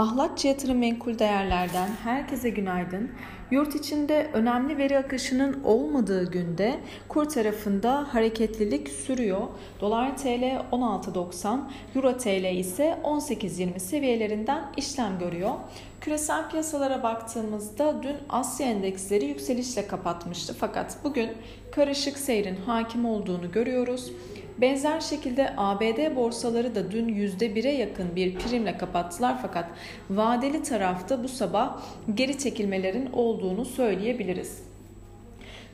Ahlatçı Yatırım Menkul Değerler'den herkese günaydın. Yurt içinde önemli veri akışının olmadığı günde kur tarafında hareketlilik sürüyor. Dolar TL 16.90, Euro TL ise 18.20 seviyelerinden işlem görüyor. Küresel piyasalara baktığımızda dün Asya endeksleri yükselişle kapatmıştı fakat bugün karışık seyrin hakim olduğunu görüyoruz. Benzer şekilde ABD borsaları da dün %1'e yakın bir primle kapattılar fakat vadeli tarafta bu sabah geri çekilmelerin olduğunu söyleyebiliriz.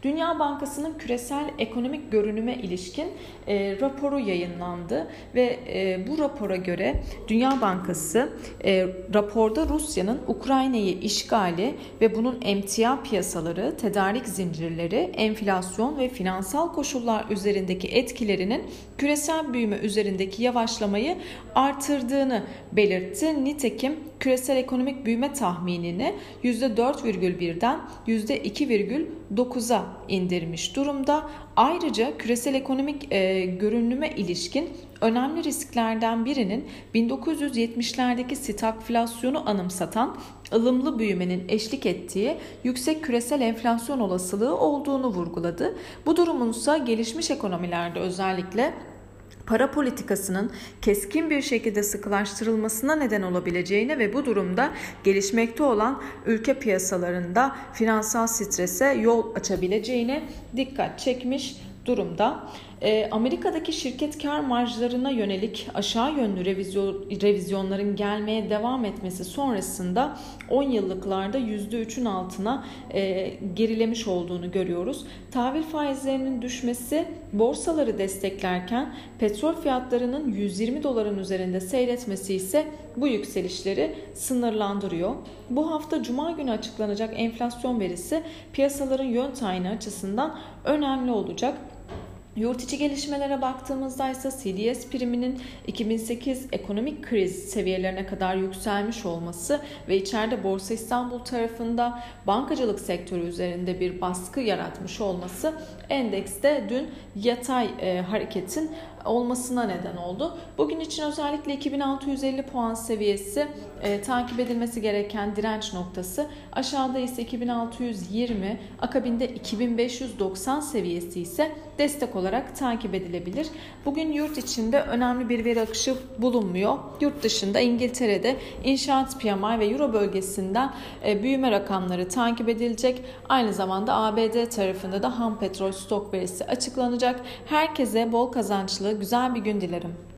Dünya Bankası'nın küresel ekonomik görünüme ilişkin e, raporu yayınlandı ve e, bu rapora göre Dünya Bankası e, raporda Rusya'nın Ukrayna'yı işgali ve bunun emtia piyasaları, tedarik zincirleri, enflasyon ve finansal koşullar üzerindeki etkilerinin küresel büyüme üzerindeki yavaşlamayı artırdığını belirtti. Nitekim küresel ekonomik büyüme tahminini %4,1'den %2,9'a indirmiş durumda. Ayrıca küresel ekonomik e, görünüme ilişkin önemli risklerden birinin 1970'lerdeki stagflasyonu anımsatan ılımlı büyümenin eşlik ettiği yüksek küresel enflasyon olasılığı olduğunu vurguladı. Bu durumun ise gelişmiş ekonomilerde özellikle para politikasının keskin bir şekilde sıkılaştırılmasına neden olabileceğine ve bu durumda gelişmekte olan ülke piyasalarında finansal strese yol açabileceğine dikkat çekmiş durumda. E, Amerika'daki şirket kar marjlarına yönelik aşağı yönlü revizyon, revizyonların gelmeye devam etmesi sonrasında 10 yıllıklarda %3'ün altına e, gerilemiş olduğunu görüyoruz. Tahvil faizlerinin düşmesi borsaları desteklerken petrol fiyatlarının 120 doların üzerinde seyretmesi ise bu yükselişleri sınırlandırıyor. Bu hafta cuma günü açıklanacak enflasyon verisi piyasaların yön tayini açısından önemli olacak. Yurt içi gelişmelere baktığımızda ise CDS priminin 2008 ekonomik kriz seviyelerine kadar yükselmiş olması ve içeride Borsa İstanbul tarafında bankacılık sektörü üzerinde bir baskı yaratmış olması endekste dün yatay e, hareketin olmasına neden oldu. Bugün için özellikle 2650 puan seviyesi e, takip edilmesi gereken direnç noktası. Aşağıda ise 2620, akabinde 2590 seviyesi ise destek olarak takip edilebilir. Bugün yurt içinde önemli bir veri akışı bulunmuyor. Yurt dışında İngiltere'de inşaat PMI ve Euro bölgesinden e, büyüme rakamları takip edilecek. Aynı zamanda ABD tarafında da ham petrol stok verisi açıklanacak. Herkese bol kazançlı güzel bir gün dilerim.